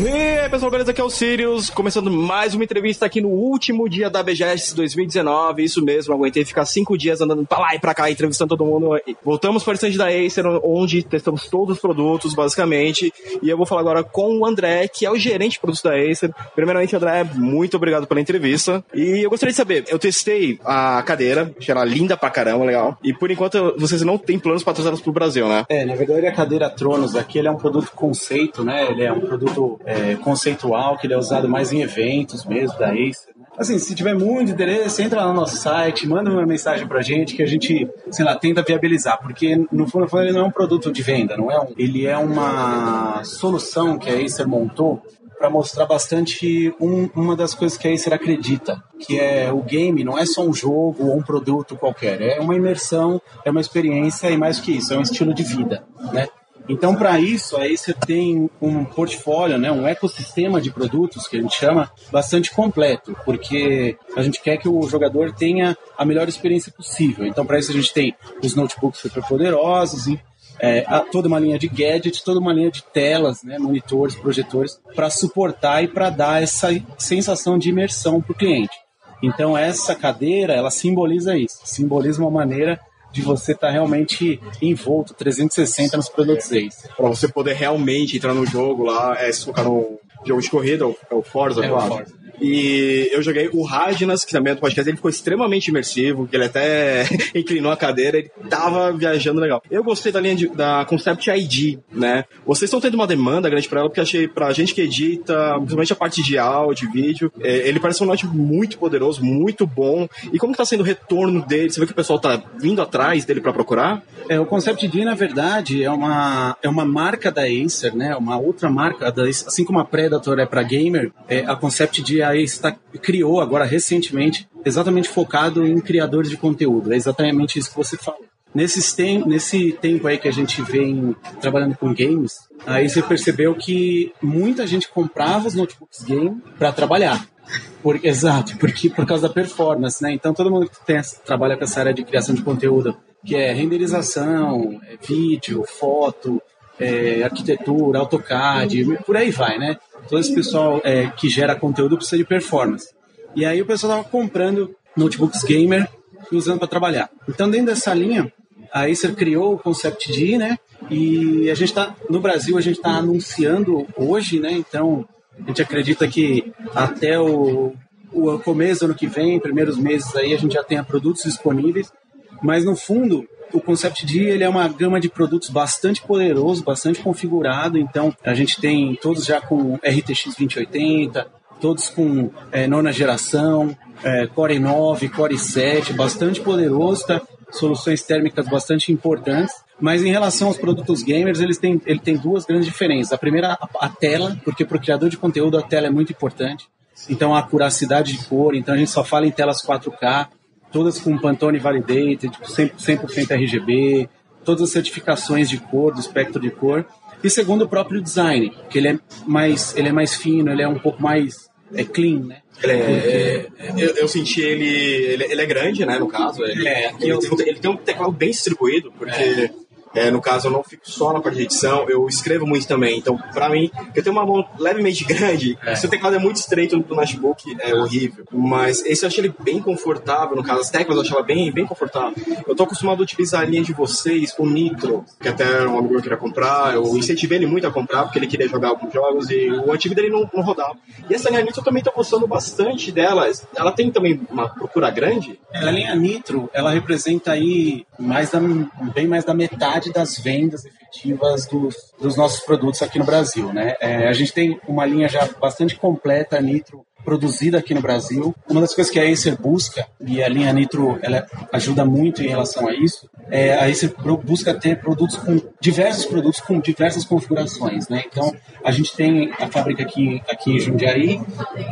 E aí, pessoal, beleza? Aqui é o Sirius, começando mais uma entrevista aqui no último dia da BGS 2019. Isso mesmo, aguentei ficar cinco dias andando pra lá e pra cá, entrevistando todo mundo. Voltamos para o stand da Acer, onde testamos todos os produtos, basicamente. E eu vou falar agora com o André, que é o gerente de produtos da Acer. Primeiramente, André, muito obrigado pela entrevista. E eu gostaria de saber, eu testei a cadeira, achei ela linda pra caramba, legal. E por enquanto, vocês não têm planos trazê-las pro Brasil, né? É, na verdade, a cadeira Tronos aqui, é um produto conceito, né? Ele é um produto é, conceitual, que ele é usado mais em eventos mesmo, da Acer. Né? Assim, se tiver muito interesse, entra lá no nosso site, manda uma mensagem pra gente que a gente, sei lá, tenta viabilizar, porque no fundo, ele não é um produto de venda, não é um, ele é uma solução que a Acer montou para mostrar bastante um, uma das coisas que a Acer acredita, que é o game não é só um jogo ou um produto qualquer, é uma imersão, é uma experiência e mais que isso, é um estilo de vida, né? Então, para isso, aí você tem um portfólio, né, um ecossistema de produtos que a gente chama bastante completo, porque a gente quer que o jogador tenha a melhor experiência possível. Então, para isso, a gente tem os notebooks super poderosos, e, é, toda uma linha de gadgets, toda uma linha de telas, né, monitores, projetores, para suportar e para dar essa sensação de imersão para o cliente. Então, essa cadeira, ela simboliza isso, simboliza uma maneira de você estar tá realmente envolto 360 nos produtos Ace. Para você poder realmente entrar no jogo lá, é, se focar no jogo de corrida, é o Forza, é claro. O Forza. E eu joguei o Radnas, que também é do podcast, ele ficou extremamente imersivo, ele até inclinou a cadeira, ele tava viajando legal. Eu gostei da linha de, da Concept ID, né? Vocês estão tendo uma demanda grande para ela, porque achei pra gente que edita, principalmente a parte de áudio, vídeo, é, ele parece um notebook muito poderoso, muito bom. E como que tá sendo o retorno dele? Você vê que o pessoal tá vindo atrás dele para procurar? É, o Concept ID, na verdade, é uma, é uma marca da Acer, né? Uma outra marca, da, assim como a Predator é para gamer, é, a Concept ID está, criou agora recentemente, exatamente focado em criadores de conteúdo. É exatamente isso que você falou. Nesse, tem, nesse tempo aí que a gente vem trabalhando com games, aí você percebeu que muita gente comprava os notebooks game para trabalhar. Por, exato, porque por causa da performance, né? Então todo mundo que tem, trabalha com essa área de criação de conteúdo, que é renderização, é vídeo, foto, é, arquitetura, AutoCAD, por aí vai, né? Todo esse pessoal é, que gera conteúdo precisa de performance. E aí o pessoal estava comprando notebooks gamer e usando para trabalhar. Então, dentro dessa linha, a Acer criou o Concept D, né? E a gente está no Brasil, a gente está anunciando hoje, né? Então, a gente acredita que até o, o começo do ano que vem, primeiros meses aí, a gente já tenha produtos disponíveis. Mas no fundo, o Concept D ele é uma gama de produtos bastante poderoso, bastante configurado. Então, a gente tem todos já com RTX 2080, todos com é, nona geração, é, Core 9, Core 7, bastante poderoso, tá? soluções térmicas bastante importantes. Mas em relação aos produtos gamers, eles têm, ele tem duas grandes diferenças. A primeira, a, a tela, porque para o criador de conteúdo a tela é muito importante. Então, a acuracidade de cor, então a gente só fala em telas 4K todas com Pantone Validated, 100%, 100 RGB, todas as certificações de cor, do espectro de cor. E segundo o próprio design, que ele é mais, ele é mais fino, ele é um pouco mais é clean, né? Ele é, é, eu, eu, senti ele, ele, ele, é grande, né, no caso. Ele, é, ele, eu, tem, ele tem um teclado bem distribuído, porque é. É, no caso, eu não fico só na parte de edição, eu escrevo muito também. Então, pra mim, eu tenho uma mão levemente grande, é. se o teclado é muito estreito no notebook, é horrível. Mas esse eu achei ele bem confortável, no caso, as teclas eu achava bem, bem confortável. Eu tô acostumado a utilizar a linha de vocês com Nitro, que até um amigo meu queria comprar, eu incentivei ele muito a comprar, porque ele queria jogar alguns jogos e o antigo dele não, não rodava. E essa linha Nitro eu também tô gostando bastante dela. Ela tem também uma procura grande? A linha Nitro, ela representa aí mais da, bem mais da metade das vendas efetivas dos, dos nossos produtos aqui no Brasil. Né? É, a gente tem uma linha já bastante completa Nitro produzida aqui no Brasil. Uma das coisas que a Acer busca, e a linha Nitro ela ajuda muito em relação a isso, é a Acer busca ter produtos com diversos produtos com diversas configurações, né? Então, a gente tem a fábrica aqui, aqui em Jundiaí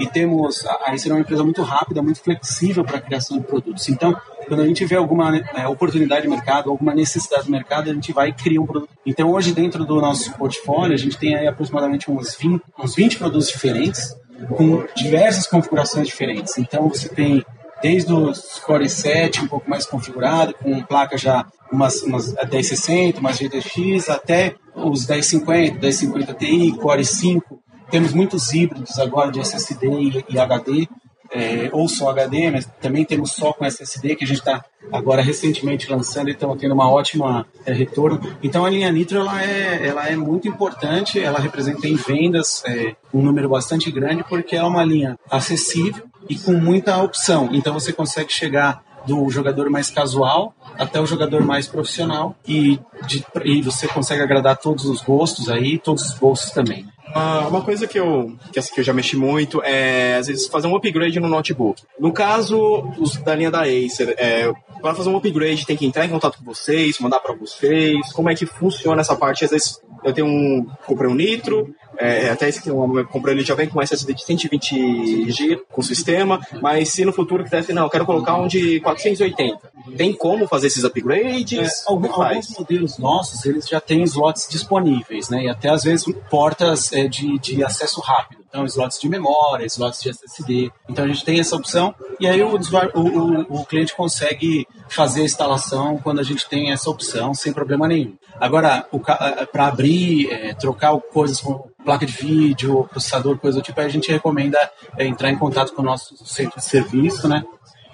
e temos a Acer é uma empresa muito rápida, muito flexível para a criação de produtos. Então, quando a gente vê alguma é, oportunidade de mercado, alguma necessidade do mercado, a gente vai e cria um produto. Então, hoje, dentro do nosso portfólio, a gente tem aí aproximadamente uns 20, uns 20 produtos diferentes, com diversas configurações diferentes. Então, você tem desde os Core 7, um pouco mais configurado, com placa já umas, umas 1060, umas GTX, até os 1050, 1050 Ti, Core 5, Temos muitos híbridos agora de SSD e HD, é, ou só HD, mas também temos só com SSD, que a gente está agora recentemente lançando e estamos tendo uma ótima é, retorno. Então a linha Nitro ela é, ela é muito importante, ela representa em vendas é, um número bastante grande, porque é uma linha acessível e com muita opção. Então você consegue chegar do jogador mais casual até o jogador mais profissional e, de, e você consegue agradar todos os gostos aí, todos os bolsos também. Uh, uma coisa que eu, que, assim, que eu já mexi muito é, às vezes, fazer um upgrade no notebook. No caso os, da linha da Acer, é, para fazer um upgrade tem que entrar em contato com vocês, mandar para vocês. Como é que funciona essa parte? Às vezes eu tenho um. Comprei um Nitro, é, até esse que eu comprei ele já vem com SSD de 120 GB com sistema, mas se no futuro quiser, não, eu quero colocar um de 480. Tem como fazer esses upgrades? É, alguns, alguns modelos nossos, eles já têm slots disponíveis, né? E até às vezes portas é, de, de acesso rápido. Então, slots de memória, slots de SSD. Então, a gente tem essa opção e aí o, o, o, cliente consegue fazer a instalação quando a gente tem essa opção sem problema nenhum. Agora, para abrir, é, trocar coisas com placa de vídeo, processador, coisa do tipo, a gente recomenda é, entrar em contato com o nosso centro de serviço, né?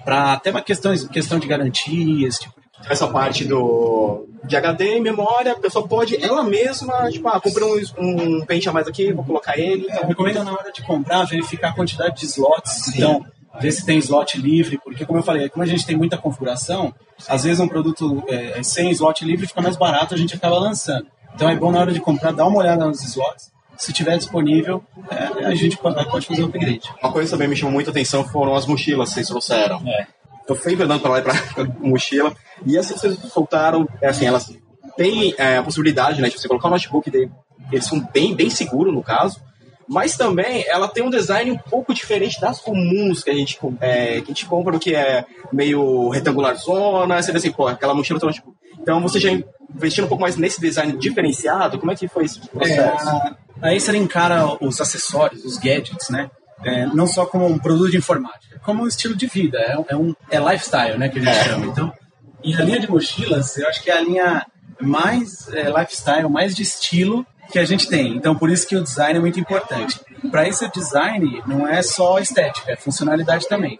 Para até uma questão, questão de garantias, tipo essa parte do de HD e memória, a pessoa pode ela mesma, tipo, ah, comprei um, um pente a mais aqui, vou colocar ele. É, recomendo na hora de comprar verificar a quantidade de slots. Sim. Então, ver se tem slot livre, porque como eu falei, como a gente tem muita configuração, às vezes um produto é, sem slot livre fica mais barato, a gente acaba lançando. Então é bom na hora de comprar dar uma olhada nos slots. Se tiver disponível, é, a gente pode, pode fazer o upgrade. Uma coisa que também me chamou muita atenção foram as mochilas que vocês trouxeram. É. Eu fui andando para lá e para mochila. E essas vocês soltaram, é assim, elas têm é, a possibilidade né, de você colocar o notebook dele. Eles são bem, bem seguros, no caso. Mas também ela tem um design um pouco diferente das comuns que a gente, é, que a gente compra, que é meio retangular zona. Você vê assim, pô, aquela mochila um notebook. Então você já investiu um pouco mais nesse design diferenciado? Como é que foi esse processo? É, a Acer encara os acessórios, os gadgets, né? É, não só como um produto de informática, como um estilo de vida, é, é um é lifestyle, né, que a gente é. chama. Então, e a linha de mochilas, eu acho que é a linha mais é, lifestyle, mais de estilo que a gente tem. Então, por isso que o design é muito importante. Para esse design, não é só estética, é funcionalidade também.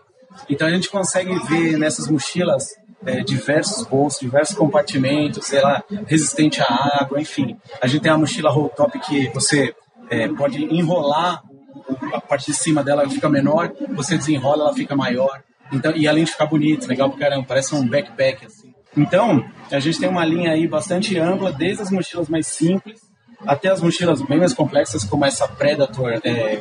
Então, a gente consegue ver nessas mochilas é, diversos bolsos, diversos compartimentos, sei lá, resistente à água, enfim. A gente tem a mochila roll top que você é, pode enrolar, a parte de cima dela fica menor, você desenrola, ela fica maior. Então, e além de ficar bonito, legal pra caramba, parece um backpack assim. Então, a gente tem uma linha aí bastante ampla, desde as mochilas mais simples até as mochilas bem mais complexas, como essa Predator é,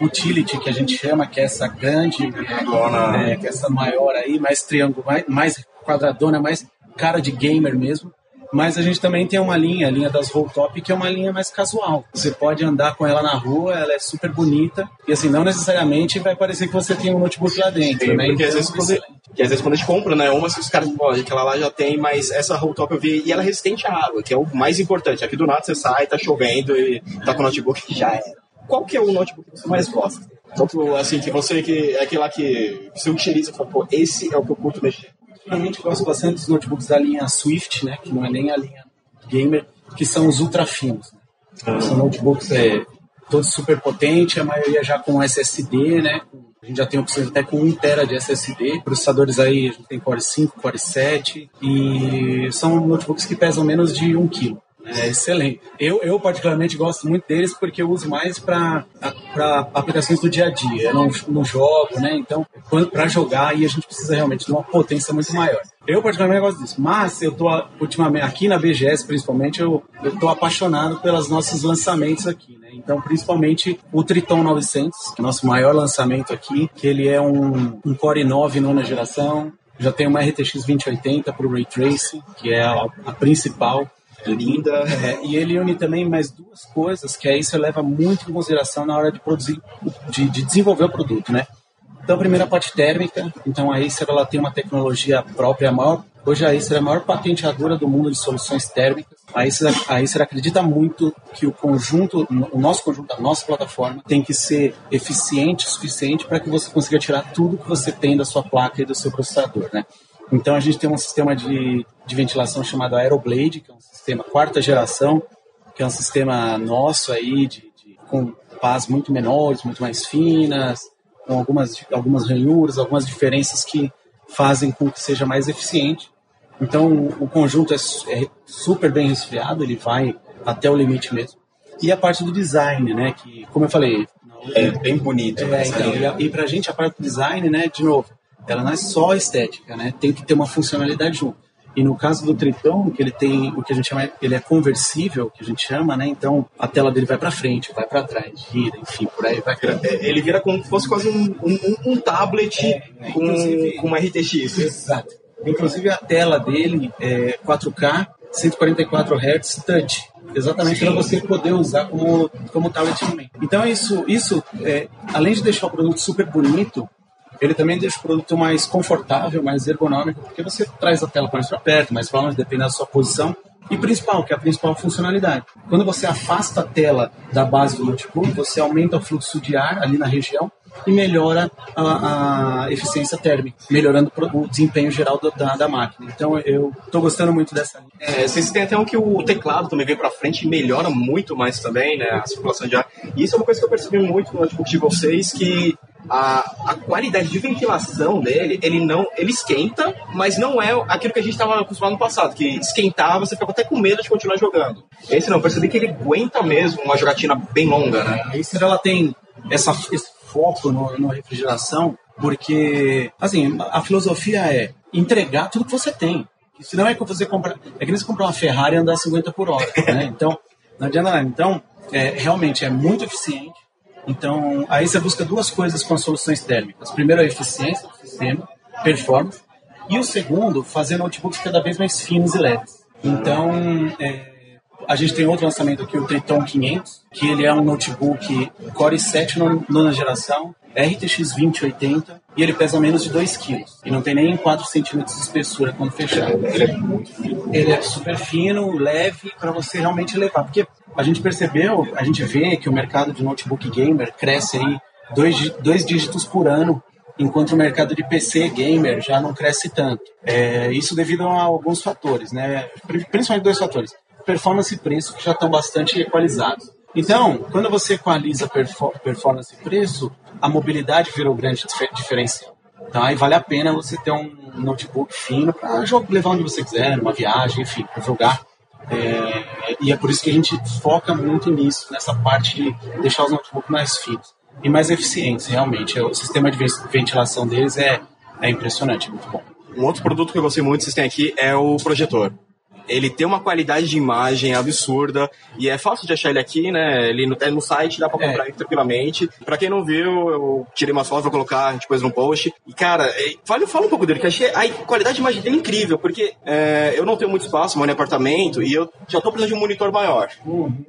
Utility, que a gente chama, que é essa grande, é, que é essa maior aí, mais triângulo, mais, mais quadradona, mais cara de gamer mesmo. Mas a gente também tem uma linha, a linha das Roll Top, que é uma linha mais casual. Você pode andar com ela na rua, ela é super bonita. E assim, não necessariamente vai parecer que você tem um notebook lá dentro, Sim, né? Porque então, às vezes quando, que às vezes quando a gente compra, né? Uma os caras podem, aquela lá já tem, mas essa Roll Top eu vi, e ela é resistente à água, que é o mais importante. Aqui do nada você sai, tá chovendo e tá com o notebook que já era. Qual que é o notebook que você mais gosta? Qual assim, que você que é aquele lá que você utiliza e fala, pô, esse é o que eu curto mexer particularmente gosto bastante dos notebooks da linha Swift, né, que não é nem a linha gamer, que são os ultra finos. Né? São notebooks é, todos super potentes, a maioria já com SSD, né? A gente já tem opções até com 1 tera de SSD. Processadores aí, a gente tem Core 5, Core 7 e são notebooks que pesam menos de 1 kg. É excelente. Eu, eu particularmente gosto muito deles porque eu uso mais para aplicações do dia a dia. Eu não, não jogo, né? Então, para jogar aí a gente precisa realmente de uma potência muito maior. Eu particularmente gosto disso. Mas eu tô ultimamente aqui na BGS principalmente eu eu tô apaixonado pelos nossos lançamentos aqui, né? Então, principalmente o Triton 900, que é o nosso maior lançamento aqui, que ele é um, um Core 9 nona geração. Já tem uma RTX 2080 para o Ray Tracing, que é a, a principal linda. É, e ele une também mais duas coisas que aí você leva muito em consideração na hora de produzir, de, de desenvolver o produto, né? Então, a primeira parte térmica. Então, a Acer ela tem uma tecnologia própria, maior. Hoje a Acer é a maior patenteadora do mundo de soluções térmicas. A Acer, a Acer acredita muito que o conjunto, o nosso conjunto, a nossa plataforma, tem que ser eficiente o suficiente para que você consiga tirar tudo que você tem da sua placa e do seu processador, né? Então a gente tem um sistema de, de ventilação chamado Aeroblade, que é um sistema quarta geração, que é um sistema nosso aí de, de com pás muito menores, muito mais finas, com algumas, algumas ranhuras, algumas diferenças que fazem com que seja mais eficiente. Então, o conjunto é, é super bem resfriado, ele vai até o limite mesmo. E a parte do design, né, que, como eu falei... É bem bonito. É, então, e, a, e pra gente, a parte do design, né, de novo, ela não é só estética, né, tem que ter uma funcionalidade junto. E no caso do Tritão, que ele tem o que a gente chama, ele é conversível, que a gente chama, né? Então a tela dele vai para frente, vai para trás, gira, enfim, por aí vai. É, ele vira como se fosse quase um, um, um tablet é, com, com uma RTX. Exato. Inclusive a tela dele é 4K, 144 Hz touch. Exatamente para você poder usar como, como tablet também. Então isso, isso é, além de deixar o produto super bonito, ele também deixa o produto mais confortável, mais ergonômico, porque você traz a tela mais para perto, mais para longe, dependendo da sua posição. E principal, que é a principal funcionalidade. Quando você afasta a tela da base do notebook, você aumenta o fluxo de ar ali na região e melhora a, a eficiência térmica, melhorando o desempenho geral do, da, da, máquina. Então eu estou gostando muito dessa linha. É, vocês têm até um que o teclado também vem para frente e melhora muito mais também, né, a circulação de ar. E isso é uma coisa que eu percebi muito no notebook de vocês, que a, a qualidade de ventilação dele, ele não, ele esquenta, mas não é aquilo que a gente estava acostumado no passado, que esquentava, você ficava até com medo de continuar jogando. Esse não, percebi que ele aguenta mesmo uma jogatina bem longa, né? A Acer, ela tem essa, esse foco no, no refrigeração, porque, assim, a filosofia é entregar tudo que você tem. Se não é que você comprar, é que nem você comprar uma Ferrari e andar 50 por hora, né? Então, não adianta nada. Então, é, realmente é muito eficiente então, aí você busca duas coisas com as soluções térmicas. Primeiro, a eficiência do sistema, performance. E o segundo, fazer notebooks cada vez mais finos e leves. Então, é, a gente tem outro lançamento aqui, o Triton 500, que ele é um notebook Core i7 nona geração, RTX 2080, e ele pesa menos de 2 kg. E não tem nem 4 centímetros de espessura quando fechado. Ele é muito fino. Ele é super fino, leve, para você realmente levar. Porque a gente percebeu, a gente vê que o mercado de notebook gamer cresce aí dois, dois dígitos por ano, enquanto o mercado de PC gamer já não cresce tanto. É, isso devido a alguns fatores, né? principalmente dois fatores. Performance e preço, que já estão bastante equalizados. Então, quando você equaliza performance e preço, a mobilidade vira o grande diferencial. Então, aí vale a pena você ter um notebook fino para levar onde você quiser, numa viagem, enfim, para jogar é, e é por isso que a gente foca muito nisso, nessa parte de deixar os notebooks mais finos e mais eficientes, realmente. O sistema de ventilação deles é, é impressionante, muito bom. Um outro produto que eu gostei muito que vocês têm aqui é o projetor ele tem uma qualidade de imagem absurda e é fácil de achar ele aqui, né? Ele no, no site dá pra é. comprar é. tranquilamente. Pra quem não viu, eu tirei uma foto, vou colocar depois no post. E cara, é, fala, fala um pouco dele, que achei a qualidade de imagem dele é incrível, porque é, eu não tenho muito espaço, moro em apartamento e eu já tô precisando de um monitor maior. Uhum.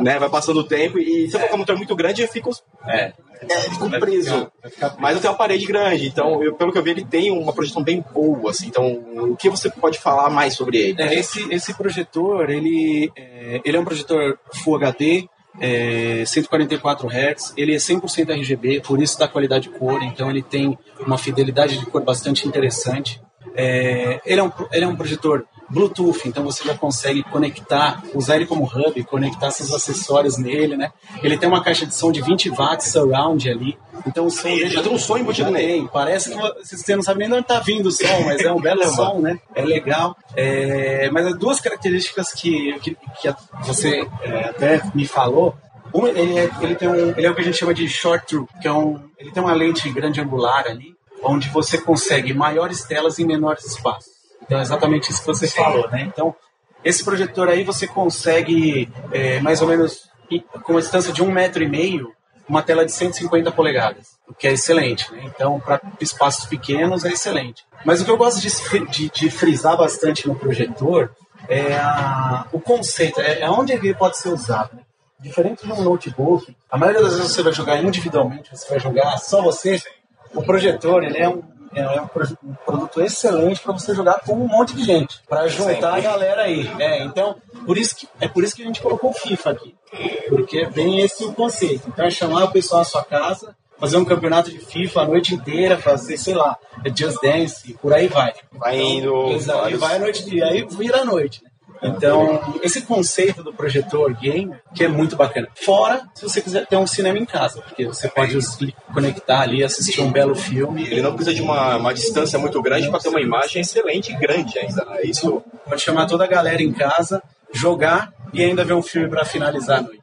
Né? Vai passando o tempo e se eu colocar um monitor muito grande, eu fico. É. É, ficou preso. Mas eu tenho uma parede grande, então, eu, pelo que eu vi, ele tem uma projeção bem boa, assim. Então, o que você pode falar mais sobre ele? É, esse, esse projetor, ele é, ele é um projetor Full HD, é, 144 Hz, ele é 100% RGB, por isso da qualidade de cor, então ele tem uma fidelidade de cor bastante interessante. É, ele, é um, ele é um projetor Bluetooth, então você já consegue conectar, usar ele como hub, conectar seus acessórios nele, né? Ele tem uma caixa de som de 20 watts surround ali, então o som dele já tem um som embutido nele. Parece que você não sabe nem onde está vindo o som, mas é um belo som, né? É legal. É, mas as duas características que, que, que você é, até me falou um, ele, é, ele, tem um, ele é o que a gente chama de short through, que é um, ele tem uma lente grande angular ali, onde você consegue maiores telas em menores espaços. Então é exatamente isso que você falou, né? Então, esse projetor aí você consegue é, mais ou menos com uma distância de um metro e meio uma tela de 150 polegadas, o que é excelente, né? Então, para espaços pequenos é excelente. Mas o que eu gosto de, de, de frisar bastante no projetor é a, o conceito, é, é onde ele pode ser usado. Né? Diferente de um notebook, a maioria das vezes você vai jogar individualmente, você vai jogar só você. O projetor, ele é um é, é um, produto excelente para você jogar com um monte de gente, para juntar a galera aí. É, então, por isso que, é por isso que a gente colocou FIFA aqui, porque vem esse o conceito. Então, é chamar o pessoal à sua casa, fazer um campeonato de FIFA a noite inteira, fazer, sei lá, Just Dance, por aí vai. Vai indo. Exato, vários... vai a noite, aí vira a noite, né? Então, esse conceito do projetor game, que é muito bacana. Fora, se você quiser ter um cinema em casa, porque você pode conectar ali, assistir um belo filme. Ele não precisa de uma, uma distância muito grande para ter uma imagem excelente e grande ainda. Né? Isso pode chamar toda a galera em casa, jogar e ainda ver um filme para finalizar a noite.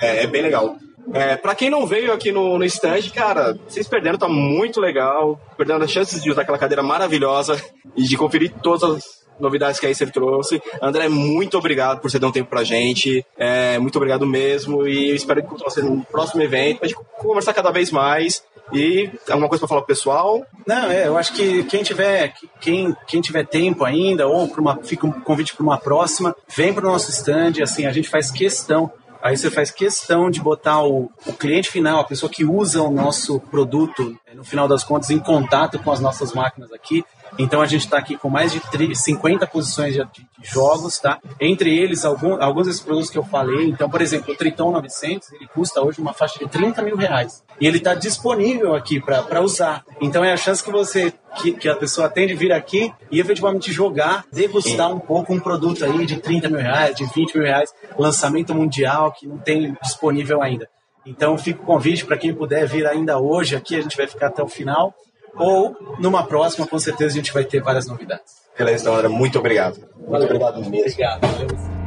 É, é bem legal. É, pra quem não veio aqui no, no stand, cara, vocês perderam, tá muito legal. Perdendo as chances de usar aquela cadeira maravilhosa e de conferir todas as novidades que a Acer trouxe. André, muito obrigado por você dar um tempo pra gente. É, muito obrigado mesmo. E eu espero encontrar você no próximo evento pra gente conversar cada vez mais. E alguma coisa para falar pro pessoal? Não, é, eu acho que quem tiver, quem, quem tiver tempo ainda, ou uma, fica um convite para uma próxima, vem para o nosso stand, assim, a gente faz questão Aí você faz questão de botar o, o, cliente final, a pessoa que usa o nosso produto, no final das contas, em contato com as nossas máquinas aqui. Então a gente está aqui com mais de 30, 50 posições de, de, jogos, tá? Entre eles, algum, alguns desses produtos que eu falei. Então, por exemplo, o Triton 900, ele custa hoje uma faixa de 30 mil reais. E ele está disponível aqui para usar. Então é a chance que você, que, que, a pessoa tem de vir aqui e efetivamente jogar, degustar um pouco um produto aí de 30 mil reais, de 20 mil reais, lançamento mundial que não tem disponível ainda. Então fica o convite para quem puder vir ainda hoje aqui, a gente vai ficar até o final ou numa próxima, com certeza a gente vai ter várias novidades. Beleza, então, muito obrigado. Muito obrigado mesmo. Obrigado.